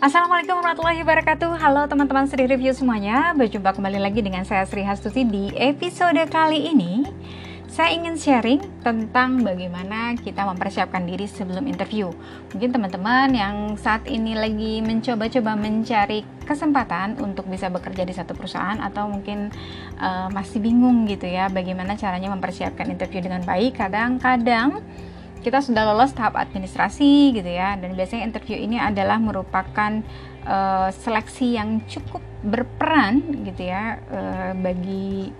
Assalamualaikum warahmatullahi wabarakatuh. Halo teman-teman Sri Review semuanya. Berjumpa kembali lagi dengan saya Sri Hastuti Di episode kali ini. Saya ingin sharing tentang bagaimana kita mempersiapkan diri sebelum interview. Mungkin teman-teman yang saat ini lagi mencoba-coba mencari kesempatan Untuk bisa bekerja di satu perusahaan Atau mungkin uh, masih bingung gitu ya Bagaimana caranya mempersiapkan interview dengan baik Kadang-kadang kita sudah lolos tahap administrasi gitu ya dan biasanya interview ini adalah merupakan uh, seleksi yang cukup berperan gitu ya uh, bagi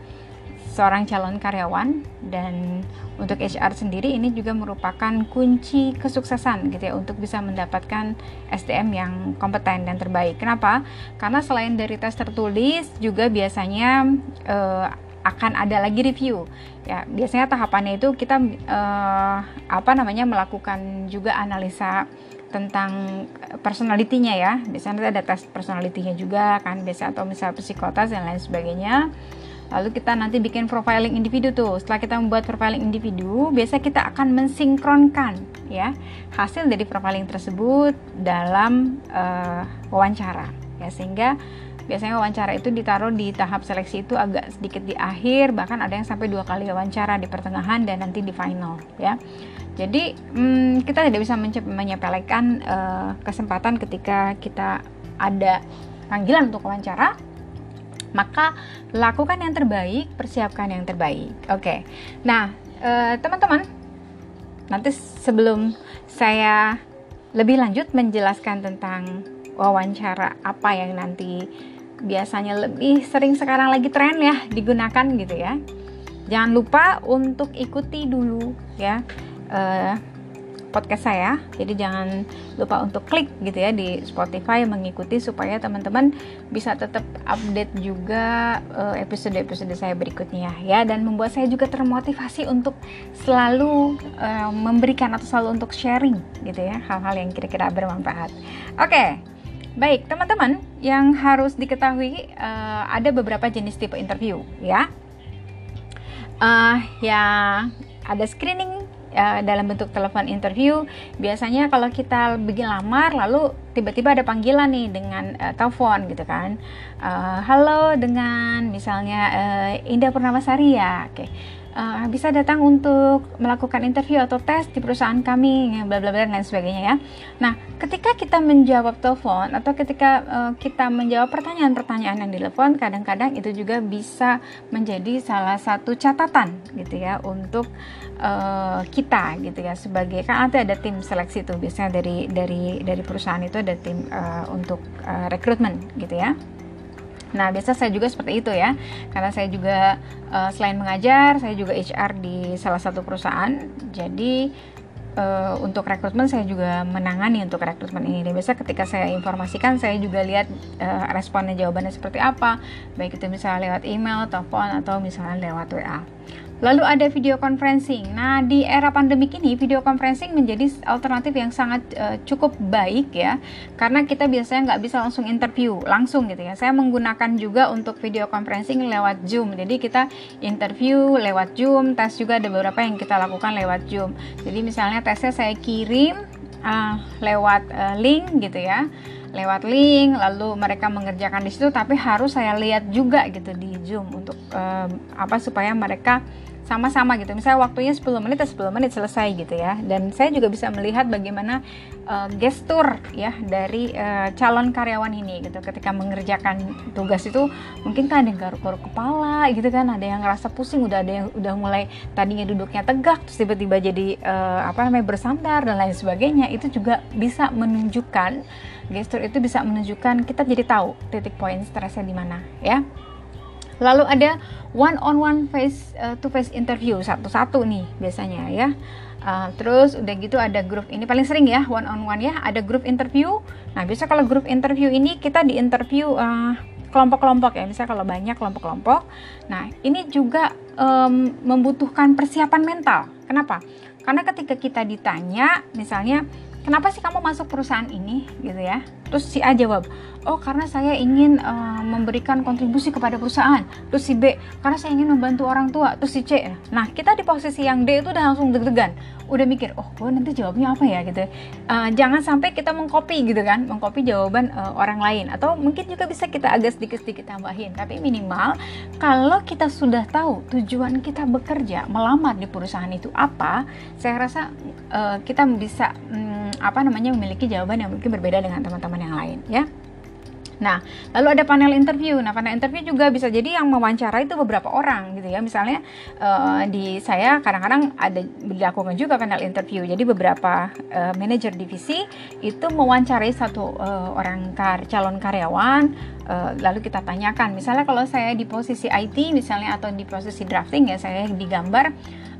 seorang calon karyawan dan untuk HR sendiri ini juga merupakan kunci kesuksesan gitu ya untuk bisa mendapatkan SDM yang kompeten dan terbaik. Kenapa? Karena selain dari tes tertulis juga biasanya uh, akan ada lagi review. Ya biasanya tahapannya itu kita uh, apa namanya melakukan juga analisa tentang personalitinya ya. Biasanya ada tes personalitinya juga kan biasa atau misal psikotes dan lain sebagainya. Lalu kita nanti bikin profiling individu tuh. Setelah kita membuat profiling individu biasa kita akan mensinkronkan ya hasil dari profiling tersebut dalam uh, wawancara. Ya sehingga biasanya wawancara itu ditaruh di tahap seleksi itu agak sedikit di akhir bahkan ada yang sampai dua kali wawancara di pertengahan dan nanti di final ya jadi hmm, kita tidak bisa menyepelekan uh, kesempatan ketika kita ada panggilan untuk wawancara maka lakukan yang terbaik persiapkan yang terbaik oke okay. nah uh, teman-teman nanti sebelum saya lebih lanjut menjelaskan tentang wawancara apa yang nanti biasanya lebih sering sekarang lagi tren ya digunakan gitu ya. Jangan lupa untuk ikuti dulu ya uh, podcast saya. Jadi jangan lupa untuk klik gitu ya di Spotify mengikuti supaya teman-teman bisa tetap update juga episode episode-episode saya berikutnya ya dan membuat saya juga termotivasi untuk selalu uh, memberikan atau selalu untuk sharing gitu ya hal-hal yang kira-kira bermanfaat. Oke. Okay. Baik, teman-teman, yang harus diketahui uh, ada beberapa jenis tipe interview ya. Uh, ya ada screening uh, dalam bentuk telepon interview. Biasanya kalau kita bikin lamar lalu tiba-tiba ada panggilan nih dengan uh, telepon gitu kan. Uh, halo dengan misalnya uh, Indah Purnamasari ya. Oke. Okay uh, bisa datang untuk melakukan interview atau tes di perusahaan kami, bla bla bla dan sebagainya ya. Nah, ketika kita menjawab telepon atau ketika uh, kita menjawab pertanyaan-pertanyaan yang ditelepon, kadang-kadang itu juga bisa menjadi salah satu catatan gitu ya untuk uh, kita gitu ya sebagai kan nanti ada tim seleksi tuh biasanya dari dari dari perusahaan itu ada tim uh, untuk uh, rekrutmen gitu ya. Nah, biasa saya juga seperti itu ya. Karena saya juga uh, selain mengajar, saya juga HR di salah satu perusahaan. Jadi uh, untuk rekrutmen saya juga menangani untuk rekrutmen ini. Dan biasa ketika saya informasikan, saya juga lihat uh, responnya jawabannya seperti apa. Baik itu misalnya lewat email, telepon atau misalnya lewat WA. Lalu ada video conferencing. Nah, di era pandemik ini video conferencing menjadi alternatif yang sangat uh, cukup baik ya, karena kita biasanya nggak bisa langsung interview langsung gitu ya. Saya menggunakan juga untuk video conferencing lewat Zoom. Jadi kita interview lewat Zoom, tes juga ada beberapa yang kita lakukan lewat Zoom. Jadi misalnya tesnya saya kirim uh, lewat uh, link gitu ya lewat link lalu mereka mengerjakan di situ tapi harus saya lihat juga gitu di Zoom untuk um, apa supaya mereka sama-sama gitu. Misalnya waktunya 10 menit atau 10 menit selesai gitu ya. Dan saya juga bisa melihat bagaimana uh, gestur ya dari uh, calon karyawan ini gitu. Ketika mengerjakan tugas itu mungkin kan ada yang garuk-garuk kepala gitu kan ada yang ngerasa pusing udah ada yang udah mulai tadinya duduknya tegak terus tiba-tiba jadi uh, apa namanya bersandar dan lain sebagainya. Itu juga bisa menunjukkan gestur itu bisa menunjukkan kita jadi tahu titik poin stresnya di mana ya Lalu ada one on one face uh, to face interview satu-satu nih biasanya ya. Uh, terus udah gitu ada grup ini paling sering ya one on one ya ada grup interview. Nah biasa kalau grup interview ini kita di interview uh, kelompok-kelompok ya misalnya kalau banyak kelompok-kelompok. Nah ini juga um, membutuhkan persiapan mental. Kenapa? Karena ketika kita ditanya misalnya kenapa sih kamu masuk perusahaan ini gitu ya terus si A jawab oh karena saya ingin uh, memberikan kontribusi kepada perusahaan. Terus si B karena saya ingin membantu orang tua. Terus si C nah kita di posisi yang D itu udah langsung deg-degan. Udah mikir oh gue nanti jawabnya apa ya? Gitu. Uh, jangan sampai kita mengcopy gitu kan. Mengcopy jawaban uh, orang lain. Atau mungkin juga bisa kita agak sedikit-sedikit tambahin. Tapi minimal kalau kita sudah tahu tujuan kita bekerja melamar di perusahaan itu apa saya rasa uh, kita bisa um, apa namanya memiliki jawaban yang mungkin berbeda dengan teman-teman yang lain ya Nah, lalu ada panel interview. Nah, panel interview juga bisa jadi yang mewawancara itu beberapa orang gitu ya. Misalnya uh, di saya kadang-kadang ada dilakukan juga panel interview. Jadi beberapa uh, manajer divisi itu mewawancarai satu uh, orang kar calon karyawan uh, lalu kita tanyakan. Misalnya kalau saya di posisi IT misalnya atau di posisi drafting ya saya digambar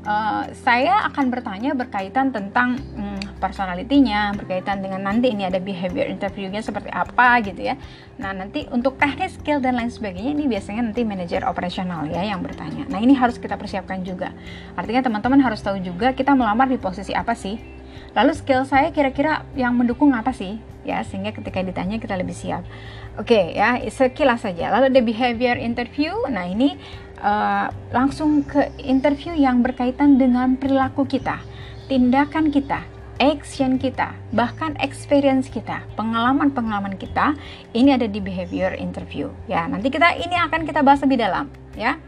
uh, saya akan bertanya berkaitan tentang um, personalitinya berkaitan dengan nanti ini ada behavior interviewnya seperti apa gitu ya. Nah nanti untuk teknis skill dan lain sebagainya ini biasanya nanti manajer operasional ya yang bertanya. Nah ini harus kita persiapkan juga. Artinya teman-teman harus tahu juga kita melamar di posisi apa sih. Lalu skill saya kira-kira yang mendukung apa sih? Ya sehingga ketika ditanya kita lebih siap oke okay, ya sekilas saja lalu ada behavior interview nah ini uh, langsung ke interview yang berkaitan dengan perilaku kita tindakan kita action kita, bahkan experience kita, pengalaman-pengalaman kita, ini ada di behavior interview. Ya, nanti kita ini akan kita bahas lebih dalam, ya.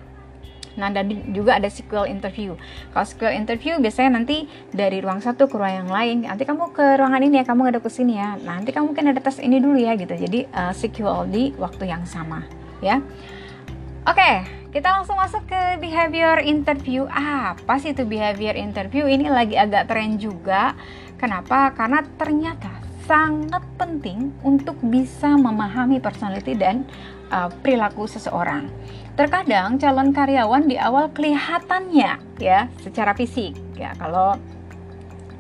Nah, dan juga ada sequel interview. Kalau sequel interview biasanya nanti dari ruang satu ke ruang yang lain. Nanti kamu ke ruangan ini ya, kamu ada ke sini ya. Nah, nanti kamu mungkin ada tes ini dulu ya gitu. Jadi uh, sequel di waktu yang sama, ya. Oke, okay, kita langsung masuk ke behavior interview. Ah, apa sih itu behavior interview? Ini lagi agak tren juga Kenapa? Karena ternyata sangat penting untuk bisa memahami personality dan uh, perilaku seseorang. Terkadang calon karyawan di awal kelihatannya ya secara fisik ya kalau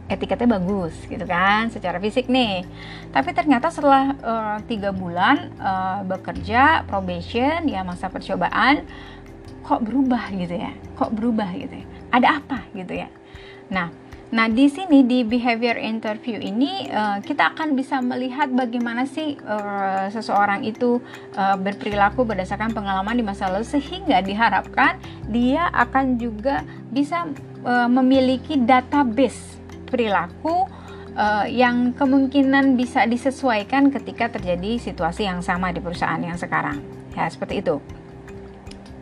etiketnya bagus gitu kan secara fisik nih. Tapi ternyata setelah uh, tiga bulan uh, bekerja probation ya masa percobaan kok berubah gitu ya kok berubah gitu ya ada apa gitu ya. Nah Nah, di sini di behavior interview ini uh, kita akan bisa melihat bagaimana sih uh, seseorang itu uh, berperilaku berdasarkan pengalaman di masa lalu sehingga diharapkan dia akan juga bisa uh, memiliki database perilaku uh, yang kemungkinan bisa disesuaikan ketika terjadi situasi yang sama di perusahaan yang sekarang. Ya, seperti itu.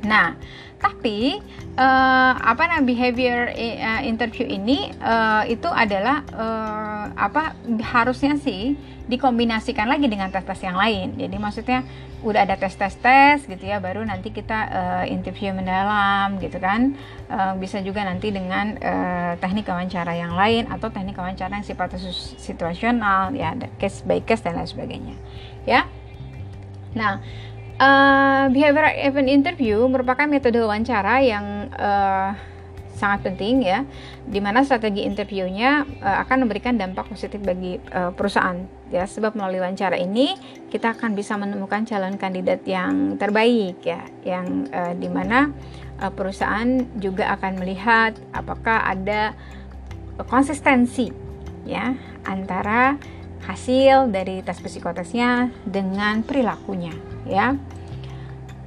Nah, tapi uh, apa namanya behavior uh, interview ini uh, itu adalah uh, apa harusnya sih dikombinasikan lagi dengan tes-tes yang lain. Jadi maksudnya udah ada tes-tes tes gitu ya, baru nanti kita uh, interview mendalam gitu kan. Uh, bisa juga nanti dengan uh, teknik wawancara yang lain atau teknik wawancara yang sifatnya situasional ya, case by case dan lain sebagainya. Ya. Nah, Uh, behavioral event interview merupakan metode wawancara yang uh, sangat penting ya, di mana strategi interviewnya uh, akan memberikan dampak positif bagi uh, perusahaan. Ya, sebab melalui wawancara ini kita akan bisa menemukan calon kandidat yang terbaik ya, yang uh, di mana uh, perusahaan juga akan melihat apakah ada konsistensi ya antara hasil dari tes psikotesnya dengan perilakunya ya.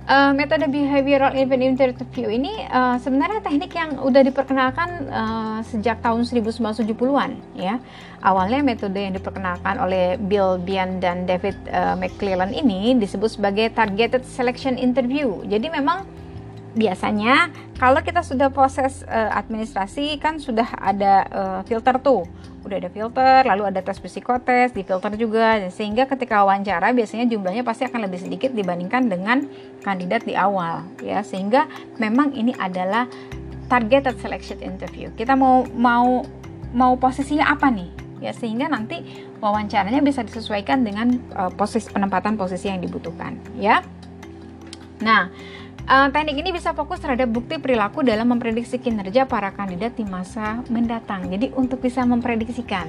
Uh, metode behavioral event interview ini uh, sebenarnya teknik yang udah diperkenalkan uh, sejak tahun 1970-an ya. Awalnya metode yang diperkenalkan oleh Bill Bian dan David uh, McClellan ini disebut sebagai targeted selection interview. Jadi memang biasanya kalau kita sudah proses uh, administrasi kan sudah ada uh, filter tuh udah ada filter, lalu ada tes psikotes, di filter juga, sehingga ketika wawancara biasanya jumlahnya pasti akan lebih sedikit dibandingkan dengan kandidat di awal, ya, sehingga memang ini adalah targeted selection interview. Kita mau mau mau posisinya apa nih, ya, sehingga nanti wawancaranya bisa disesuaikan dengan uh, posisi penempatan posisi yang dibutuhkan, ya. Nah, Uh, teknik ini bisa fokus terhadap bukti perilaku dalam memprediksi kinerja para kandidat di masa mendatang. Jadi untuk bisa memprediksikan,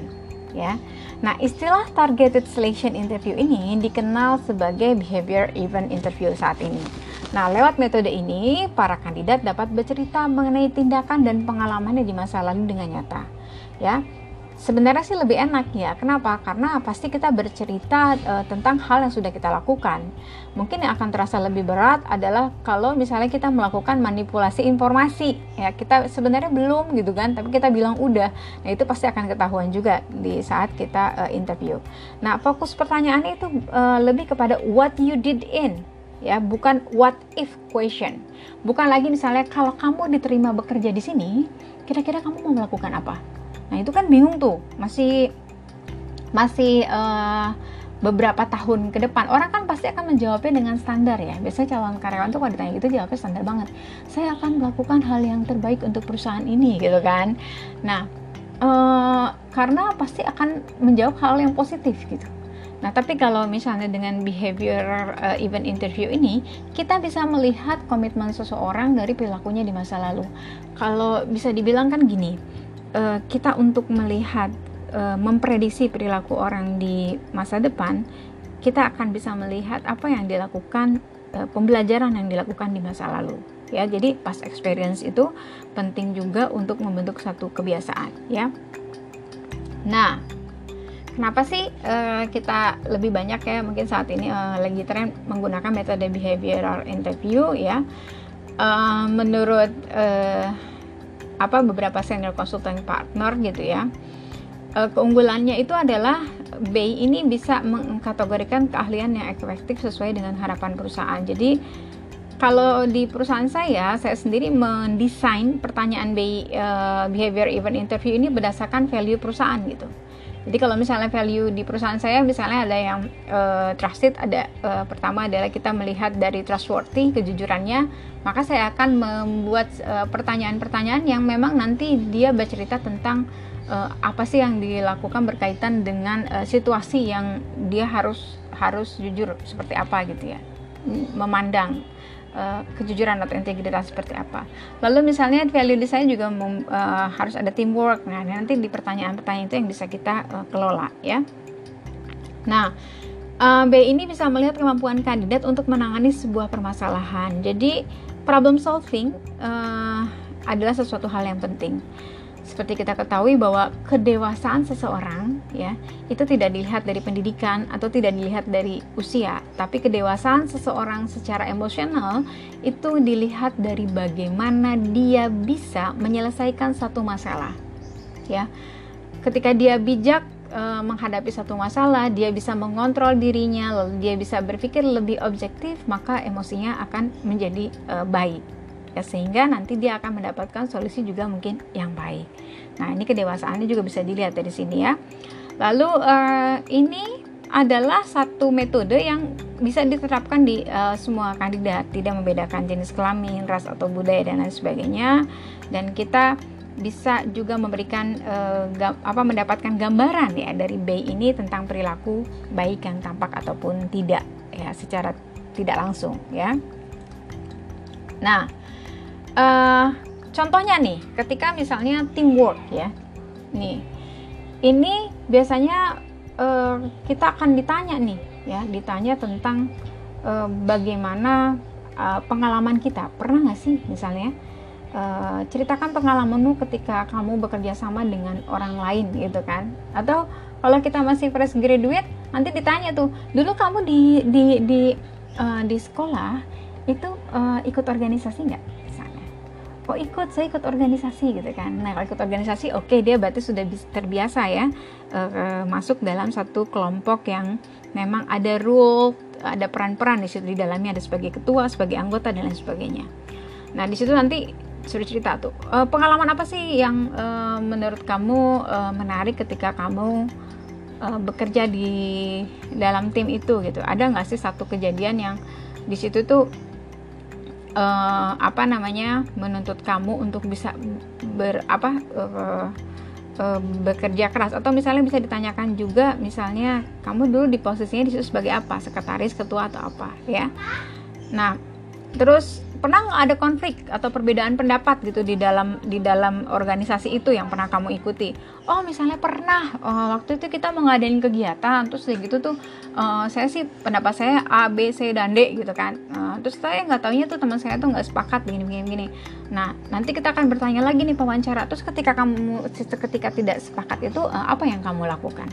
ya. Nah, istilah targeted selection interview ini dikenal sebagai behavior event interview saat ini. Nah, lewat metode ini, para kandidat dapat bercerita mengenai tindakan dan pengalamannya di masa lalu dengan nyata. Ya, sebenarnya sih lebih enak ya. Kenapa? Karena pasti kita bercerita uh, tentang hal yang sudah kita lakukan. Mungkin yang akan terasa lebih berat adalah kalau misalnya kita melakukan manipulasi informasi. Ya, kita sebenarnya belum gitu kan, tapi kita bilang udah. Nah, itu pasti akan ketahuan juga di saat kita uh, interview. Nah, fokus pertanyaan itu uh, lebih kepada what you did in ya, bukan what if question. Bukan lagi misalnya kalau kamu diterima bekerja di sini, kira-kira kamu mau melakukan apa? Nah itu kan bingung tuh, masih masih uh, beberapa tahun ke depan. Orang kan pasti akan menjawabnya dengan standar ya. Biasanya calon karyawan tuh kalau ditanya gitu jawabnya standar banget. Saya akan melakukan hal yang terbaik untuk perusahaan ini gitu kan. Nah uh, karena pasti akan menjawab hal yang positif gitu. Nah, tapi kalau misalnya dengan behavior uh, event interview ini, kita bisa melihat komitmen seseorang dari perilakunya di masa lalu. Kalau bisa dibilang kan gini, uh, kita untuk melihat uh, memprediksi perilaku orang di masa depan, kita akan bisa melihat apa yang dilakukan uh, pembelajaran yang dilakukan di masa lalu. Ya, jadi past experience itu penting juga untuk membentuk satu kebiasaan, ya. Nah, kenapa sih uh, kita lebih banyak ya mungkin saat ini uh, lagi tren menggunakan metode behavioral interview ya uh, menurut uh, apa beberapa senior konsultan partner gitu ya e, keunggulannya itu adalah BI ini bisa mengkategorikan keahlian yang efektif sesuai dengan harapan perusahaan jadi kalau di perusahaan saya, saya sendiri mendesain pertanyaan BI uh, behavior event interview ini berdasarkan value perusahaan gitu. Jadi kalau misalnya value di perusahaan saya misalnya ada yang uh, trusted, ada uh, pertama adalah kita melihat dari trustworthy kejujurannya, maka saya akan membuat pertanyaan pertanyaan-pertanyaan yang memang nanti dia bercerita tentang uh, apa sih yang dilakukan berkaitan dengan uh, situasi yang dia harus harus jujur seperti apa gitu ya, memandang uh, kejujuran atau integritas seperti apa. Lalu misalnya value saya juga mem, uh, harus ada teamwork. Nah, nanti di pertanyaan-pertanyaan itu yang bisa kita uh, kelola ya. Nah, uh, B ini bisa melihat kemampuan kandidat untuk menangani sebuah permasalahan. Jadi, problem solving uh, adalah sesuatu hal yang penting seperti kita ketahui bahwa kedewasaan seseorang ya itu tidak dilihat dari pendidikan atau tidak dilihat dari usia, tapi kedewasaan seseorang secara emosional itu dilihat dari bagaimana dia bisa menyelesaikan satu masalah. Ya. Ketika dia bijak e, menghadapi satu masalah, dia bisa mengontrol dirinya, dia bisa berpikir lebih objektif, maka emosinya akan menjadi e, baik ya sehingga nanti dia akan mendapatkan solusi juga mungkin yang baik. Nah ini kedewasaannya juga bisa dilihat dari sini ya. Lalu uh, ini adalah satu metode yang bisa diterapkan di uh, semua kandidat, tidak membedakan jenis kelamin, ras atau budaya dan lain sebagainya. Dan kita bisa juga memberikan uh, apa mendapatkan gambaran ya dari BI ini tentang perilaku baik yang tampak ataupun tidak ya secara tidak langsung ya. Nah, uh, contohnya nih ketika misalnya teamwork ya nih ini biasanya uh, kita akan ditanya nih ya ditanya tentang uh, bagaimana uh, pengalaman kita. Pernah nggak sih misalnya uh, ceritakan pengalamanmu ketika kamu bekerja sama dengan orang lain gitu kan? Atau kalau kita masih fresh graduate nanti ditanya tuh dulu kamu di di di uh, di sekolah itu uh, ikut organisasi nggak oh ikut saya ikut organisasi gitu kan. Nah kalau ikut organisasi oke okay, dia berarti sudah terbiasa ya uh, masuk dalam satu kelompok yang memang ada rule ada peran-peran di situ di dalamnya ada sebagai ketua sebagai anggota dan lain sebagainya. Nah di situ nanti sudah cerita tuh uh, pengalaman apa sih yang uh, menurut kamu uh, menarik ketika kamu uh, bekerja di dalam tim itu gitu? Ada nggak sih satu kejadian yang di situ tuh uh, apa namanya menuntut kamu untuk bisa ber apa uh, uh, bekerja keras. Atau misalnya bisa ditanyakan juga misalnya kamu dulu di posisinya di situ sebagai apa? Sekretaris ketua atau apa? Ya. Nah terus pernah nggak ada konflik atau perbedaan pendapat gitu di dalam di dalam organisasi itu yang pernah kamu ikuti? Oh misalnya pernah uh, waktu itu kita mengadain kegiatan terus kayak gitu tuh uh, saya sih pendapat saya A B C dan D gitu kan. Uh, terus saya nggak taunya tuh teman saya tuh nggak sepakat begini begini begini nah nanti kita akan bertanya lagi nih pewawancara. Terus ketika kamu ketika tidak sepakat itu uh, apa yang kamu lakukan?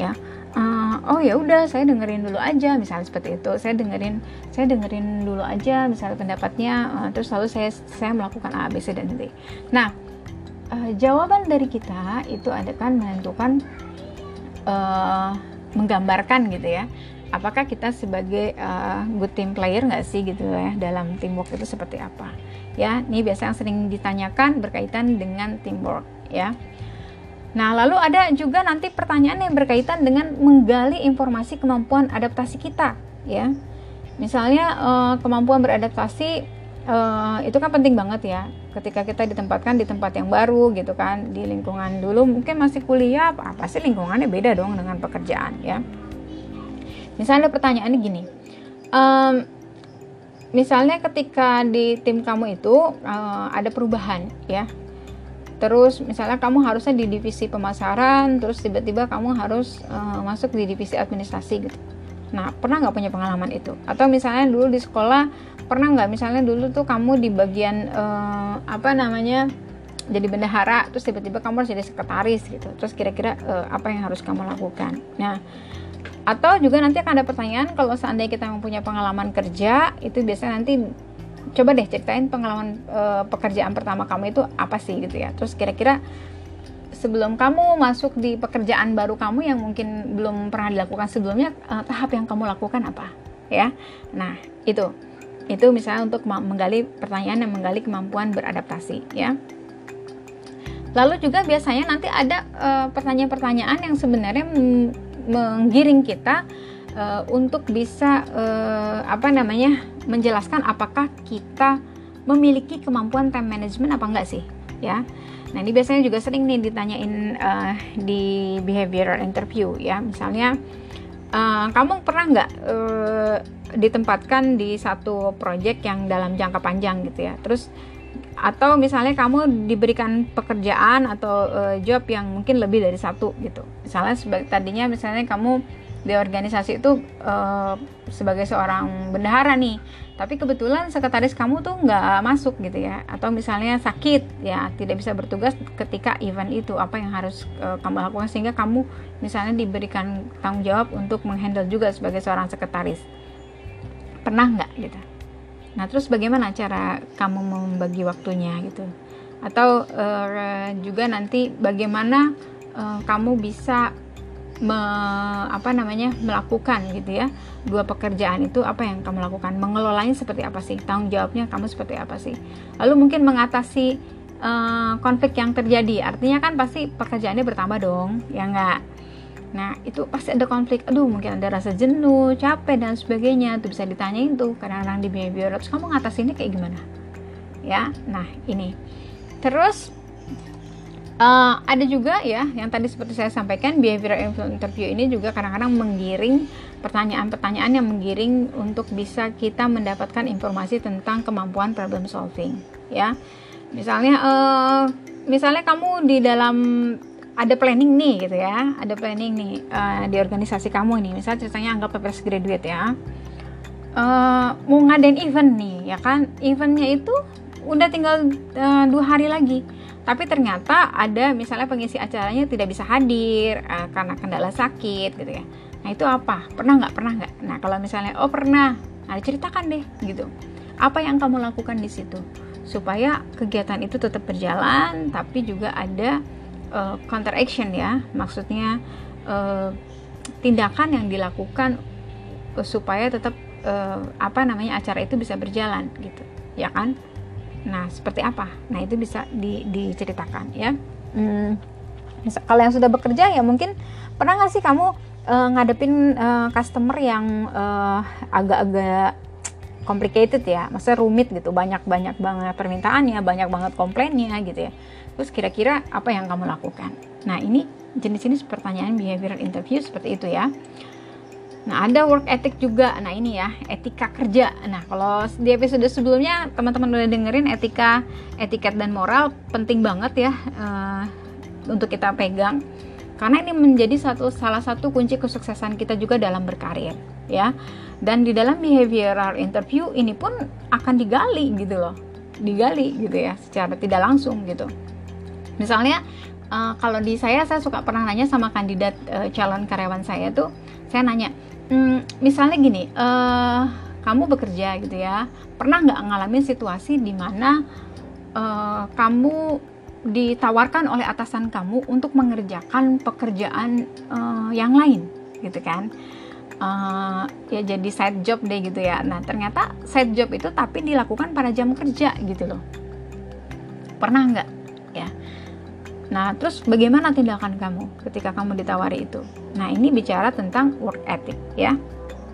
Ya uh, oh ya udah saya dengerin dulu aja misalnya seperti itu. Saya dengerin saya dengerin dulu aja misalnya pendapatnya uh, terus lalu saya saya melakukan A B C dan D. Nah uh, jawaban dari kita itu ada kan menentukan uh, menggambarkan gitu ya. Apakah kita sebagai uh, good team player nggak sih gitu ya dalam teamwork itu seperti apa? Ya ini biasa yang sering ditanyakan berkaitan dengan teamwork ya Nah, lalu ada juga nanti pertanyaan yang berkaitan dengan menggali informasi kemampuan adaptasi kita, ya. Misalnya uh, kemampuan beradaptasi uh, itu kan penting banget ya. Ketika kita ditempatkan di tempat yang baru gitu kan, di lingkungan dulu mungkin masih kuliah, apa sih lingkungannya beda dong dengan pekerjaan ya. Misalnya pertanyaannya gini, um, misalnya ketika di tim kamu itu uh, ada perubahan ya terus misalnya kamu harusnya di divisi pemasaran terus tiba-tiba kamu harus uh, masuk di divisi administrasi gitu. Nah pernah nggak punya pengalaman itu? Atau misalnya dulu di sekolah pernah nggak? Misalnya dulu tuh kamu di bagian uh, apa namanya jadi bendahara terus tiba-tiba kamu harus jadi sekretaris gitu. Terus kira-kira uh, apa yang harus kamu lakukan? Nah atau juga nanti akan ada pertanyaan kalau seandainya kita mempunyai pengalaman kerja itu biasanya nanti coba deh ceritain pengalaman e, pekerjaan pertama kamu itu apa sih gitu ya? Terus kira-kira sebelum kamu masuk di pekerjaan baru kamu yang mungkin belum pernah dilakukan sebelumnya e, tahap yang kamu lakukan apa? Ya nah itu. Itu misalnya untuk menggali pertanyaan yang menggali kemampuan beradaptasi ya. Lalu juga biasanya nanti ada eh, pertanyaan-pertanyaan yang sebenarnya menggiring kita uh, untuk bisa uh, apa namanya menjelaskan apakah kita memiliki kemampuan time management apa enggak sih ya. Nah ini biasanya juga sering nih ditanyain uh, di behavioral interview ya. Misalnya uh, kamu pernah nggak uh, ditempatkan di satu project yang dalam jangka panjang gitu ya? Terus atau misalnya kamu diberikan pekerjaan atau uh, job yang mungkin lebih dari satu gitu. Misalnya sebagai tadinya misalnya kamu di organisasi itu uh, sebagai seorang bendahara nih. Tapi kebetulan sekretaris kamu tuh nggak masuk gitu ya. Atau misalnya sakit ya tidak bisa bertugas ketika event itu. Apa yang harus uh, kamu lakukan sehingga kamu misalnya diberikan tanggung jawab untuk menghandle juga sebagai seorang sekretaris. Pernah nggak gitu? Nah terus bagaimana cara kamu membagi waktunya gitu? Atau uh, juga nanti bagaimana uh, kamu bisa me, apa namanya melakukan gitu ya. Dua pekerjaan itu apa yang kamu lakukan? Mengelolanya seperti apa sih? Tanggung jawabnya kamu seperti apa sih? Lalu mungkin mengatasi uh, konflik yang terjadi. Artinya kan pasti pekerjaannya bertambah dong ya enggak nah itu pasti ada konflik. Aduh mungkin ada rasa jenuh capek dan sebagainya. Itu bisa ditanyain tuh kadang-kadang di behavior terus kamu ngatasinya kayak gimana? Ya nah ini. Terus Uh, ada juga ya yang tadi seperti saya sampaikan behavioral interview ini juga kadang-kadang menggiring pertanyaan-pertanyaan yang menggiring untuk bisa kita mendapatkan informasi tentang kemampuan problem solving ya. Misalnya uh, misalnya kamu di dalam ada planning nih gitu ya ada planning nih uh, di organisasi kamu nih. Misalnya ceritanya anggap fresh graduate ya. Uh, mau ngadain event nih ya kan? Eventnya itu udah tinggal uh, dua hari lagi tapi ternyata ada misalnya pengisi acaranya tidak bisa hadir uh, karena kendala sakit gitu ya. Nah itu apa? Pernah nggak? Pernah nggak? Nah kalau misalnya oh pernah. Nah ceritakan deh gitu. Apa yang kamu lakukan di situ? Supaya kegiatan itu tetap berjalan tapi juga ada uh, counter action ya. Maksudnya uh, tindakan yang dilakukan supaya tetap uh, apa namanya acara itu bisa berjalan gitu. Ya kan Nah, seperti apa? Nah, itu bisa di, diceritakan ya. Hmm, kalau yang sudah bekerja ya mungkin pernah nggak sih kamu uh, ngadepin uh, customer yang uh, agak-agak complicated ya, maksudnya rumit gitu, banyak-banyak banget permintaannya, banyak banget komplainnya gitu ya. Terus kira-kira apa yang kamu lakukan? Nah, ini jenis-jenis pertanyaan behavioral interview seperti itu ya. Nah, ada work ethic juga. Nah, ini ya, etika kerja. Nah, kalau di episode sebelumnya teman-teman udah dengerin etika, etiket dan moral penting banget ya uh, untuk kita pegang. Karena ini menjadi satu salah satu kunci kesuksesan kita juga dalam berkarir, ya. Dan di dalam behavioral interview ini pun akan digali gitu loh. Digali gitu ya, secara tidak langsung gitu. Misalnya uh, kalau di saya saya suka pernah nanya sama kandidat uh, calon karyawan saya tuh, saya nanya, hmm, misalnya gini, uh, kamu bekerja gitu ya, pernah nggak ngalamin situasi di mana uh, kamu ditawarkan oleh atasan kamu untuk mengerjakan pekerjaan uh, yang lain, gitu kan? Uh, ya jadi side job deh gitu ya. Nah ternyata side job itu tapi dilakukan pada jam kerja gitu loh. Pernah nggak? Nah terus bagaimana tindakan kamu ketika kamu ditawari itu? Nah, ini bicara tentang work ethic ya.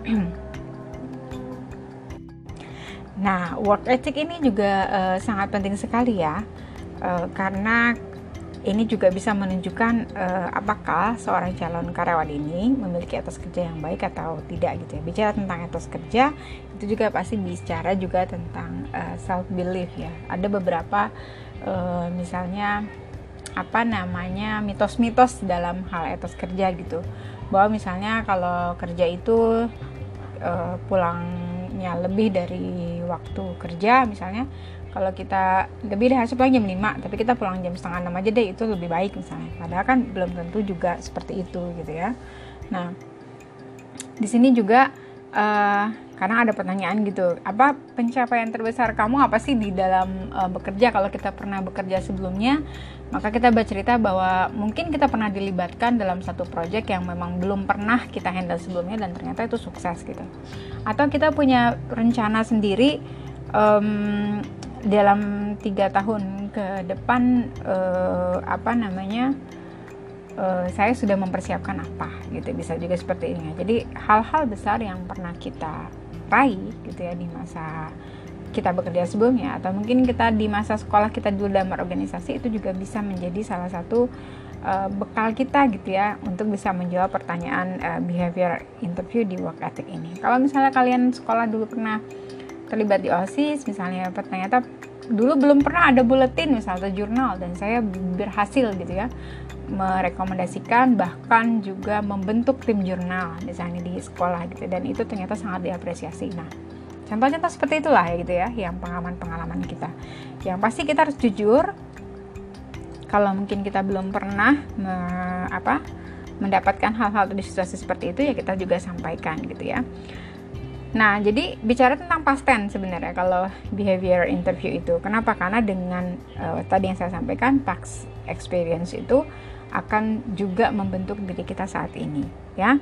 nah, work ethic ini juga uh, sangat penting sekali ya. Uh, karena ini juga bisa menunjukkan uh, apakah seorang calon karyawan ini memiliki etos kerja yang baik atau tidak gitu ya. Bicara tentang etos kerja itu juga pasti bicara juga tentang uh, self belief ya. Ada beberapa uh, misalnya apa namanya mitos-mitos dalam hal etos kerja gitu. Bahwa misalnya kalau kerja itu uh, pulangnya lebih dari waktu kerja misalnya. Kalau kita lebih dari hasil pulang jam 5 tapi kita pulang jam setengah 6 aja deh itu lebih baik misalnya. Padahal kan belum tentu juga seperti itu gitu ya. Nah di sini juga uh, karena ada pertanyaan gitu apa pencapaian terbesar kamu? Apa sih di dalam uh, bekerja? Kalau kita pernah bekerja sebelumnya maka kita bercerita bahwa mungkin kita pernah dilibatkan dalam satu proyek yang memang belum pernah kita handle sebelumnya dan ternyata itu sukses gitu. Atau kita punya rencana sendiri um, dalam tiga tahun ke depan uh, apa namanya uh, saya sudah mempersiapkan apa gitu bisa juga seperti ini. Jadi hal-hal besar yang pernah kita raih gitu ya di masa kita bekerja sebelumnya atau mungkin kita di masa sekolah kita dulu dalam organisasi itu juga bisa menjadi salah satu uh, bekal kita gitu ya untuk bisa menjawab pertanyaan uh, behavior interview di work ethic ini. Kalau misalnya kalian sekolah dulu pernah terlibat di OSIS misalnya ternyata dulu belum pernah ada buletin misalnya jurnal dan saya berhasil gitu ya merekomendasikan bahkan juga membentuk tim jurnal misalnya di sekolah gitu dan itu ternyata sangat diapresiasi nah contoh-contoh seperti itulah ya gitu ya yang pengalaman-pengalaman kita yang pasti kita harus jujur kalau mungkin kita belum pernah me, apa mendapatkan hal-hal di situasi seperti itu ya kita juga sampaikan gitu ya Nah, jadi bicara tentang past tense sebenarnya kalau behavior interview itu. Kenapa? Karena dengan uh, tadi yang saya sampaikan past experience itu akan juga membentuk diri kita saat ini ya.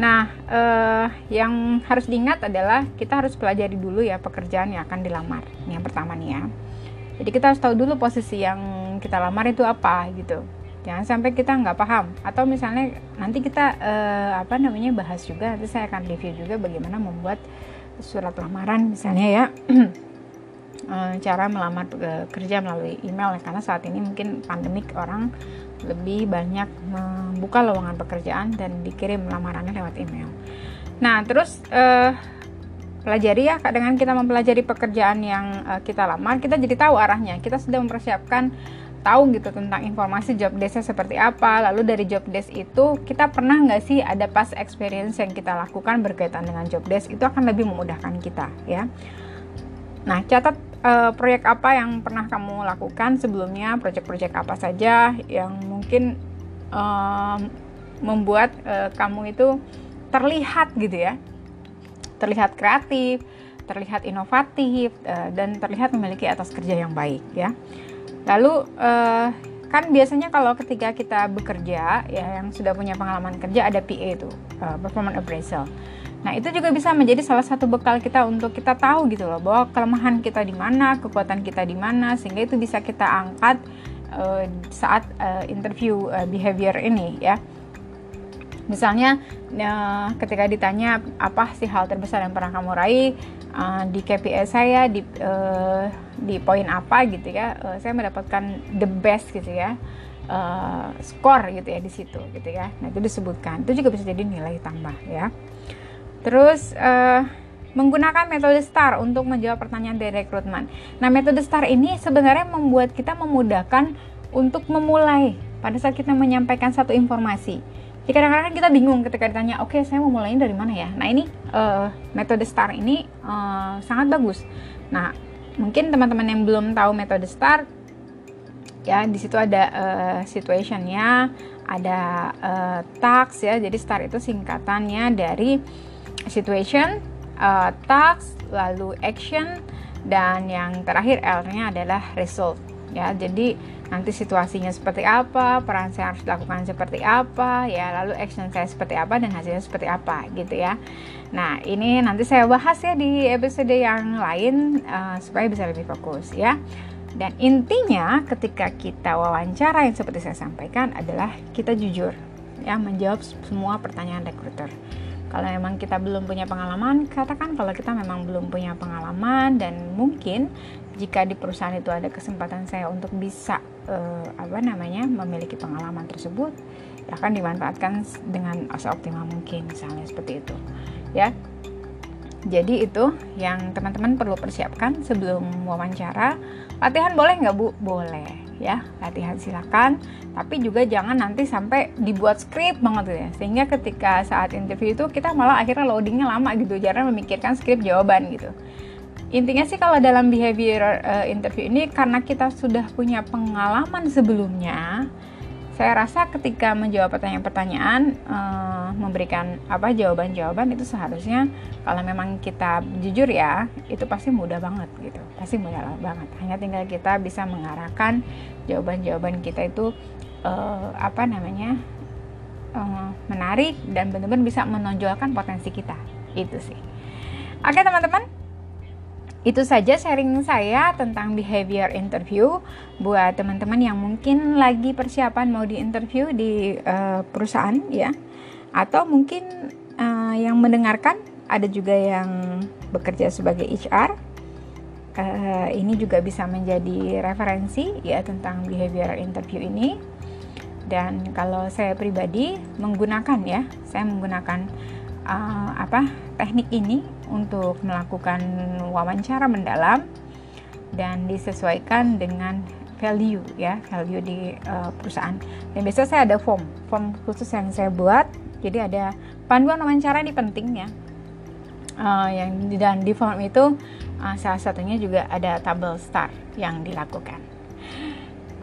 Nah, eh, yang harus diingat adalah kita harus pelajari dulu ya pekerjaan yang akan dilamar. Ini yang pertama nih ya. Jadi kita harus tahu dulu posisi yang kita lamar itu apa gitu. Jangan sampai kita nggak paham atau misalnya nanti kita eh, apa namanya bahas juga nanti saya akan review juga bagaimana membuat surat lamaran misalnya ya. Eh, cara melamar kerja melalui email karena saat ini mungkin pandemik orang lebih banyak membuka lowongan pekerjaan dan dikirim lamarannya lewat email. Nah, terus uh, pelajari ya dengan kita mempelajari pekerjaan yang uh, kita lamar, kita jadi tahu arahnya. Kita sudah mempersiapkan tahu gitu tentang informasi job desknya seperti apa. Lalu dari job desk itu kita pernah nggak sih ada past experience yang kita lakukan berkaitan dengan job desk itu akan lebih memudahkan kita ya. Nah, catat uh, proyek apa yang pernah kamu lakukan sebelumnya, proyek-proyek apa saja yang mungkin um, membuat uh, kamu itu terlihat gitu ya, terlihat kreatif, terlihat inovatif, uh, dan terlihat memiliki atas kerja yang baik ya. Lalu uh, kan biasanya kalau ketika kita bekerja ya yang sudah punya pengalaman kerja ada PA itu uh, performance appraisal Nah, itu juga bisa menjadi salah satu bekal kita untuk kita tahu gitu loh bahwa kelemahan kita di mana, kekuatan kita di mana sehingga itu bisa kita angkat uh, saat uh, interview uh, behavior ini ya. Misalnya uh, ketika ditanya apa sih hal terbesar yang pernah kamu raih uh, di KPI saya di uh, di poin apa gitu ya, uh, saya mendapatkan the best gitu ya. Uh, skor gitu ya di situ gitu ya. Nah, itu disebutkan. Itu juga bisa jadi nilai tambah ya. Terus uh, menggunakan metode STAR untuk menjawab pertanyaan dari rekrutmen. Nah, metode STAR ini sebenarnya membuat kita memudahkan untuk memulai pada saat kita menyampaikan satu informasi. Jadi kadang-kadang kita bingung ketika ditanya, oke okay, saya mau mulainya dari mana ya? Nah ini uh, metode STAR ini uh, sangat bagus. Nah mungkin teman-teman yang belum tahu metode STAR, ya di situ ada uh, situationnya, ada uh, task ya. Jadi STAR itu singkatannya dari situation, uh, task, lalu action, dan yang terakhir L-nya adalah result. Ya, jadi nanti situasinya seperti apa, peran saya harus lakukan seperti apa, ya, lalu action saya seperti apa dan hasilnya seperti apa, gitu ya. Nah, ini nanti saya bahas ya di episode yang lain uh, supaya bisa lebih fokus ya. Dan intinya ketika kita wawancara yang seperti saya sampaikan adalah kita jujur ya menjawab semua pertanyaan rekruter. Kalau memang kita belum punya pengalaman, katakan kalau kita memang belum punya pengalaman dan mungkin jika di perusahaan itu ada kesempatan saya untuk bisa uh, apa namanya memiliki pengalaman tersebut, ya akan dimanfaatkan dengan seoptimal mungkin misalnya seperti itu. Ya. Jadi itu yang teman-teman perlu persiapkan sebelum wawancara. Latihan boleh nggak Bu? Boleh ya latihan silakan. Tapi juga jangan nanti sampai dibuat skrip banget ya. Sehingga ketika saat interview itu kita malah akhirnya loadingnya lama gitu jarang memikirkan skrip jawaban gitu. Intinya sih kalau dalam behavior uh, interview ini karena kita sudah punya pengalaman sebelumnya saya rasa ketika menjawab pertanyaan-pertanyaan uh, memberikan apa jawaban-jawaban itu seharusnya kalau memang kita jujur ya itu pasti mudah banget gitu. Pasti mudah banget. Hanya tinggal kita bisa mengarahkan jawaban-jawaban kita itu uh, apa namanya uh, menarik dan benar-benar bisa menonjolkan potensi kita. Itu sih. Oke teman-teman itu saja sharing saya tentang behavior interview buat teman-teman yang mungkin lagi persiapan mau di interview di uh, perusahaan ya. Atau mungkin uh, yang mendengarkan ada juga yang bekerja sebagai HR uh, eh, ini juga bisa menjadi referensi ya tentang behavior interview ini. Dan kalau saya pribadi menggunakan ya saya menggunakan uh, apa teknik ini untuk melakukan wawancara mendalam dan disesuaikan dengan value ya value di uh, perusahaan. Dan biasa saya ada form form khusus yang saya buat. Jadi ada panduan wawancara ini penting ya. Uh, yang dan di form itu uh, salah satunya juga ada tabel star yang dilakukan.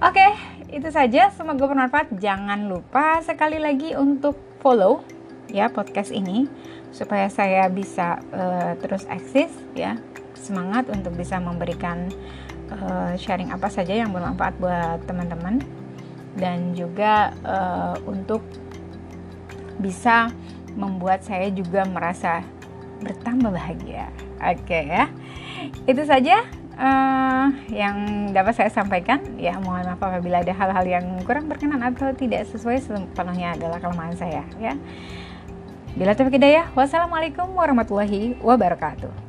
Oke okay, itu saja. Semoga bermanfaat. Jangan lupa sekali lagi untuk follow ya podcast ini supaya saya bisa uh, terus eksis ya semangat untuk bisa memberikan uh, sharing apa saja yang bermanfaat buat teman-teman dan juga uh, untuk bisa membuat saya juga merasa bertambah bahagia. Oke okay, ya, itu saja uh, yang dapat saya sampaikan. Ya mohon maaf apabila ada hal-hal yang kurang berkenan atau tidak sesuai sepenuhnya adalah kelemahan saya. Ya. Bila taufiq hidayah, wassalamualaikum warahmatullahi wabarakatuh.